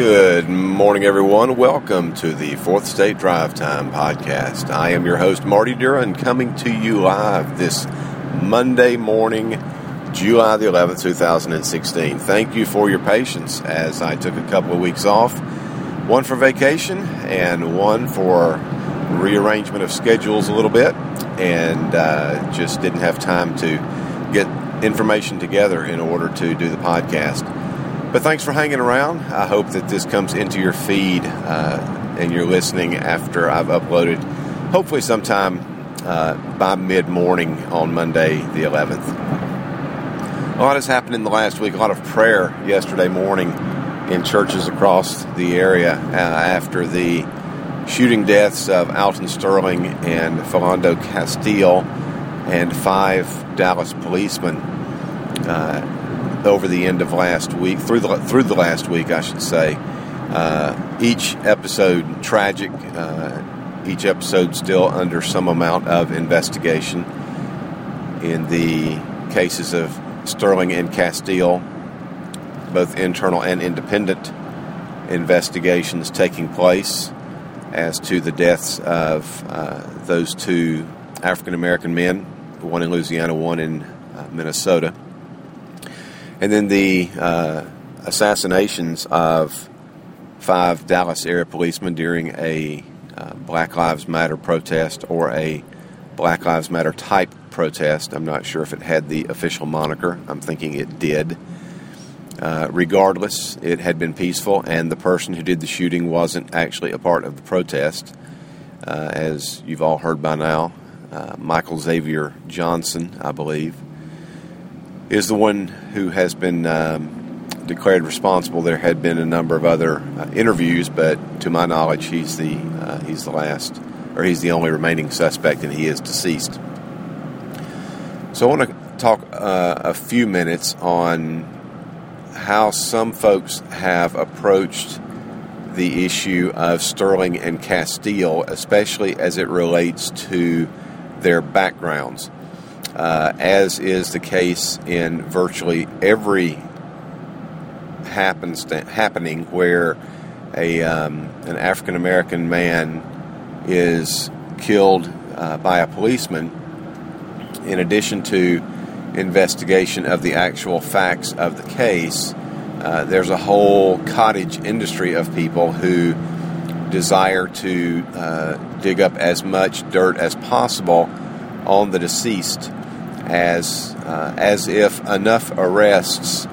Good morning, everyone. Welcome to the Fourth Estate Drive Time podcast. I am your host, Marty Duran, coming to you live this Monday morning, July the 11th, 2016. Thank you for your patience as I took a couple of weeks off one for vacation and one for rearrangement of schedules a little bit, and uh, just didn't have time to get information together in order to do the podcast. But thanks for hanging around. I hope that this comes into your feed uh, and you're listening after I've uploaded, hopefully, sometime uh, by mid morning on Monday, the 11th. A lot has happened in the last week, a lot of prayer yesterday morning in churches across the area uh, after the shooting deaths of Alton Sterling and Philando Castile and five Dallas policemen uh, over the end of last week, through the through the last week, I should say. Uh, each episode tragic. Uh, each episode still under some amount of investigation. In the cases of Sterling and Castile, both internal and independent investigations taking place as to the deaths of uh, those two African American men, one in Louisiana, one in uh, Minnesota. And then the uh, assassinations of five Dallas area policemen during a uh, Black Lives Matter protest or a Black Lives Matter type protest. I'm not sure if it had the official moniker. I'm thinking it did. Uh, regardless, it had been peaceful, and the person who did the shooting wasn't actually a part of the protest. Uh, as you've all heard by now, uh, Michael Xavier Johnson, I believe, is the one who has been um, declared responsible. There had been a number of other uh, interviews, but to my knowledge, he's the uh, he's the last, or he's the only remaining suspect, and he is deceased. So I want to talk a few minutes on how some folks have approached the issue of Sterling and Castile, especially as it relates to their backgrounds. Uh, as is the case in virtually every happening where a um, an African American man is killed uh, by a policeman, in addition to investigation of the actual facts of the case, uh, there's a whole cottage industry of people who desire to uh, dig up as much dirt as possible on the deceased, as uh, as if enough arrests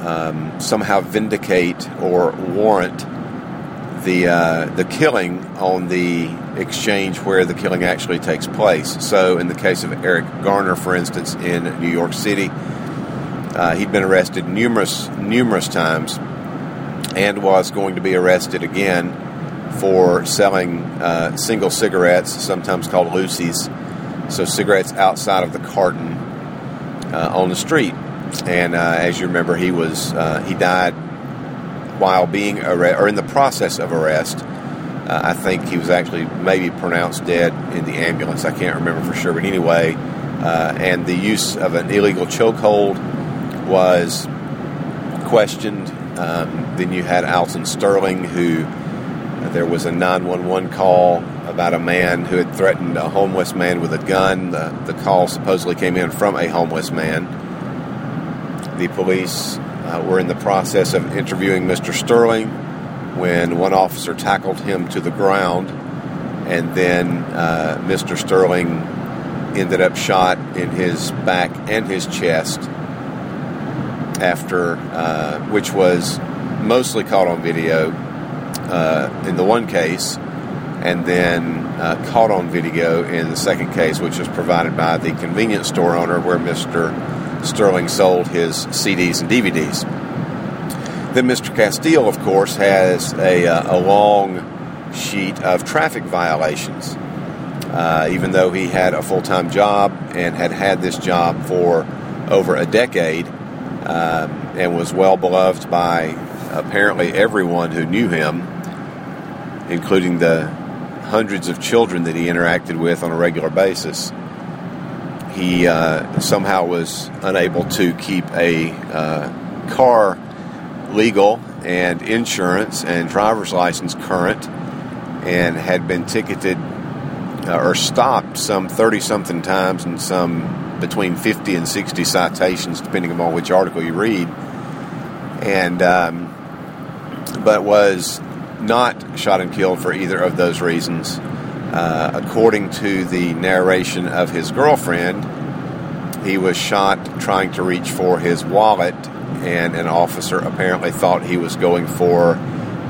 um, somehow vindicate or warrant the uh, the killing on the exchange where the killing actually takes place. So, in the case of Eric Garner, for instance, in New York City, uh, he'd been arrested numerous numerous times, and was going to be arrested again for selling uh, single cigarettes, sometimes called loosies, so cigarettes outside of the carton uh, on the street. And uh, as you remember, he was uh, he died while being arrested, or in the process of arrest. Uh, I think he was actually maybe pronounced dead in the ambulance. I can't remember for sure, but anyway, uh, and the use of an illegal chokehold was questioned. Um, then you had Alton Sterling, who there was a 911 call about a man who had threatened a homeless man with a gun. The, the call supposedly came in from a homeless man. The police uh, were in the process of interviewing Mr. Sterling when one officer tackled him to the ground, and then uh, Mr. Sterling ended up shot in his back and his chest after, uh, which was mostly caught on video uh, in the one case, and then uh, caught on video in the second case, which was provided by the convenience store owner where Mr. Sterling sold his CDs and DVDs. Then Mr. Castile, of course, has a, uh, a long sheet of traffic violations. Uh, even though he had a full time job and had had this job for over a decade um, and was well beloved by apparently everyone who knew him, including the hundreds of children that he interacted with on a regular basis he uh, somehow was unable to keep a uh, car legal and insurance and driver's license current and had been ticketed uh, or stopped some 30 something times and some between 50 and 60 citations, depending upon which article you read. And, um, but was not shot and killed for either of those reasons. Uh, according to the narration of his girlfriend, he was shot trying to reach for his wallet, and an officer apparently thought he was going for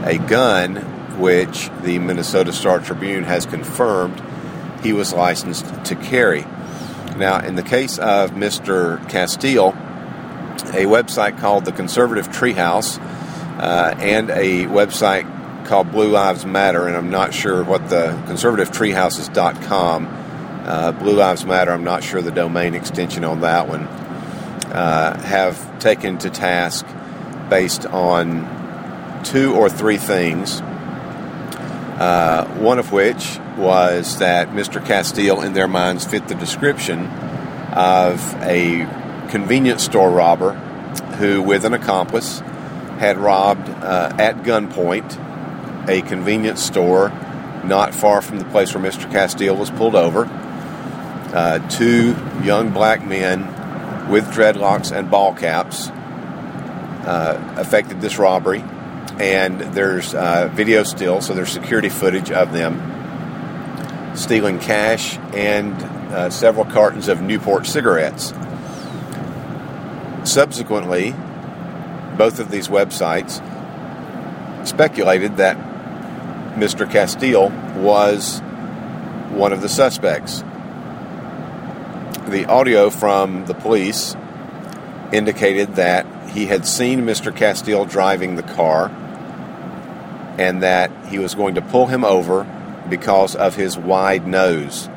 a gun, which the Minnesota Star Tribune has confirmed he was licensed to carry. Now, in the case of Mr. Castile, a website called the Conservative Treehouse uh, and a website called Blue Lives Matter, and I'm not sure what the conservative treehouse Uh, Blue Lives Matter, I'm not sure the domain extension on that one, uh, have taken to task based on two or three things. Uh, one of which was that Mr. Castile, in their minds, fit the description of a convenience store robber who, with an accomplice, had robbed uh, at gunpoint a convenience store not far from the place where Mr. Castile was pulled over. Uh, two young black men with dreadlocks and ball caps uh, affected this robbery, and there's uh, video still, so there's security footage of them stealing cash and uh, several cartons of Newport cigarettes. Subsequently, both of these websites speculated that Mr. Castile was one of the suspects. The audio from the police indicated that he had seen Mr. Castile driving the car and that he was going to pull him over because of his wide nose.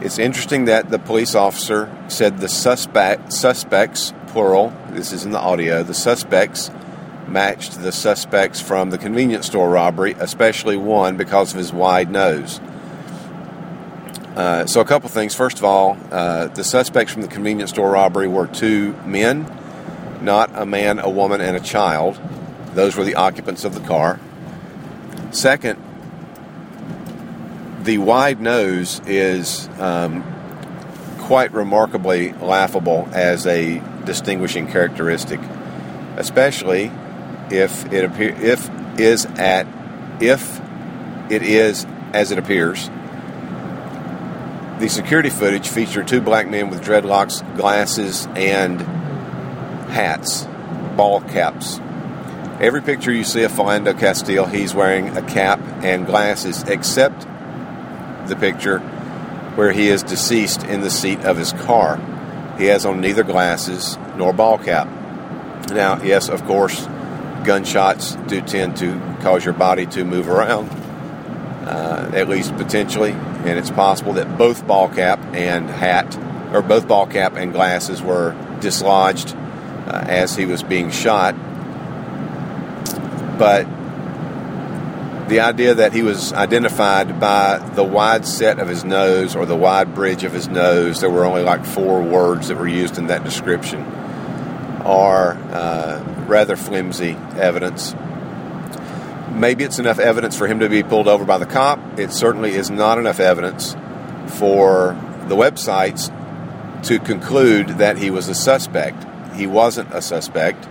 It's interesting that the police officer said the suspect suspects plural, this is in the audio, the suspects matched the suspects from the convenience store robbery, especially one because of his wide nose. Uh, so, a couple things. First of all, uh, the suspects from the convenience store robbery were two men, not a man, a woman, and a child. Those were the occupants of the car. Second, the wide nose is um, quite remarkably laughable as a distinguishing characteristic, especially if it appear if is at if it is as it appears. The security footage featured two black men with dreadlocks, glasses, and hats, ball caps. Every picture you see of Philando Castile, he's wearing a cap and glasses, except the picture where he is deceased in the seat of his car. He has on neither glasses nor ball cap. Now, yes, of course, gunshots do tend to cause your body to move around, uh, at least potentially, and it's possible that both ball cap and hat, or both ball cap and glasses, were dislodged uh, as he was being shot. But the idea that he was identified by the wide set of his nose or the wide bridge of his nose, there were only like four words that were used in that description, are uh, rather flimsy evidence. Maybe it's enough evidence for him to be pulled over by the cop. It certainly is not enough evidence for the websites to conclude that he was a suspect. He wasn't a suspect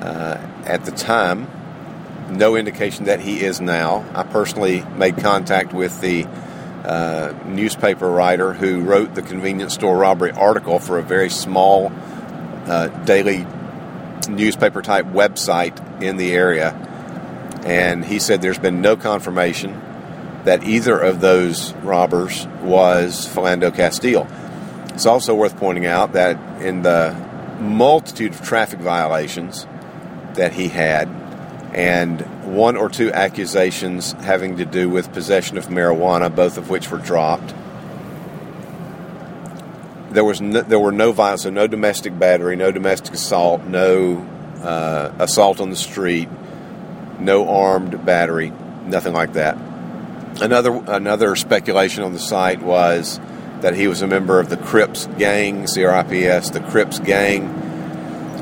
uh, at the time no indication that he is now. I personally made contact with the uh, newspaper writer who wrote the convenience store robbery article for a very small uh, daily newspaper type website in the area. And he said there's been no confirmation that either of those robbers was Philando Castile. It's also worth pointing out that in the multitude of traffic violations that he had, and one or two accusations having to do with possession of marijuana, both of which were dropped. There was no, there were no violence, so no domestic battery, no domestic assault, no uh, assault on the street, no armed battery, nothing like that. Another another speculation on the site was that he was a member of the Crips gang, CRIPS, the Crips gang.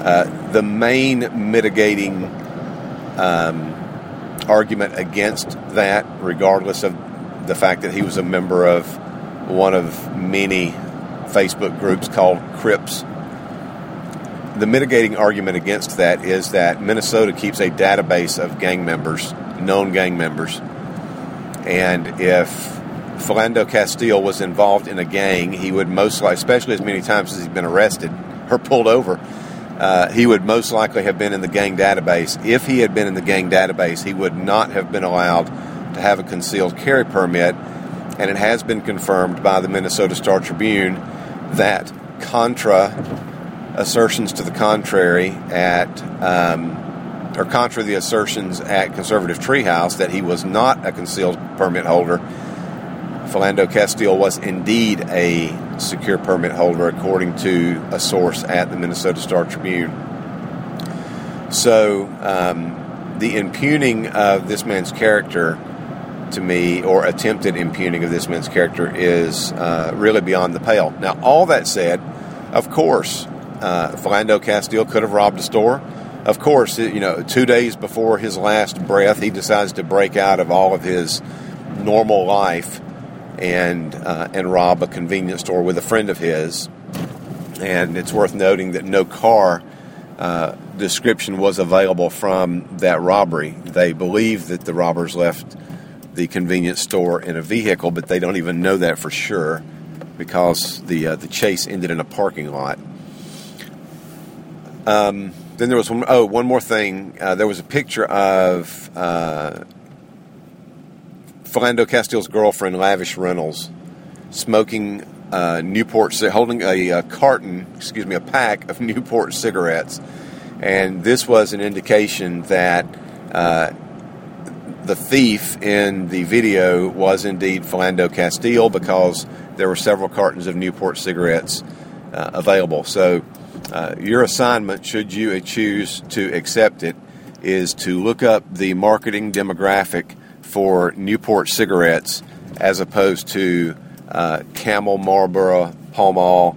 Uh, the main mitigating um, argument against that, regardless of the fact that he was a member of one of many Facebook groups called Crips. The mitigating argument against that is that Minnesota keeps a database of gang members, known gang members, and if Philando Castile was involved in a gang, he would most likely, especially as many times as he's been arrested or pulled over, uh, he would most likely have been in the gang database. If he had been in the gang database, he would not have been allowed to have a concealed carry permit. And it has been confirmed by the Minnesota Star Tribune that contra assertions to the contrary at um, or contra the assertions at Conservative Treehouse that he was not a concealed permit holder. Philando Castile was indeed a secure permit holder, according to a source at the Minnesota Star Tribune. So, um, the impugning of this man's character to me, or attempted impugning of this man's character, is uh, really beyond the pale. Now, all that said, of course, uh, Philando Castile could have robbed a store. Of course, you know, two days before his last breath, he decides to break out of all of his normal life and uh, and rob a convenience store with a friend of his. And it's worth noting that no car uh, description was available from that robbery. They believe that the robbers left the convenience store in a vehicle, but they don't even know that for sure because the uh, the chase ended in a parking lot. Um, then there was one, oh one more thing. Uh, there was a picture of uh, Philando Castile's girlfriend, Lavish Reynolds, smoking uh, Newport, holding a, a, carton, excuse me, a pack of Newport cigarettes, and this was an indication that uh, the thief in the video was indeed Philando Castile because there were several cartons of Newport cigarettes uh, available. So, uh, your assignment, should you choose to accept it, is to look up the marketing demographic for Newport cigarettes as opposed to uh, Camel, Marlboro, Pall Mall,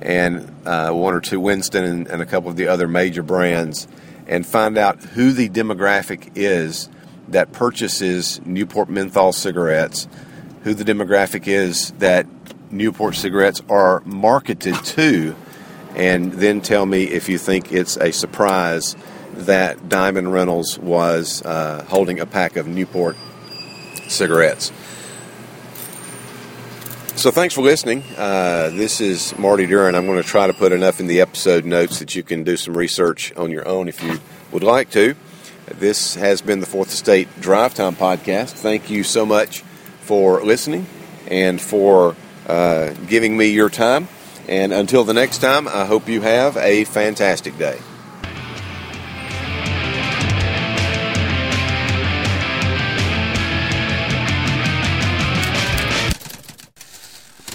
and uh, one or two Winston and, and, a couple of the other major brands, and find out who the demographic is that purchases Newport menthol cigarettes, who the demographic is that Newport cigarettes are marketed to, and then tell me if you think it's a surprise that Diamond Reynolds was uh, holding a pack of Newport cigarettes. So thanks for listening. Uh, this is Marty Duran. I'm going to try to put enough in the episode notes that you can do some research on your own if you would like to. This has been the Fourth Estate Drive Time Podcast. Thank you so much for listening and for uh, giving me your time. And until the next time, I hope you have a fantastic day.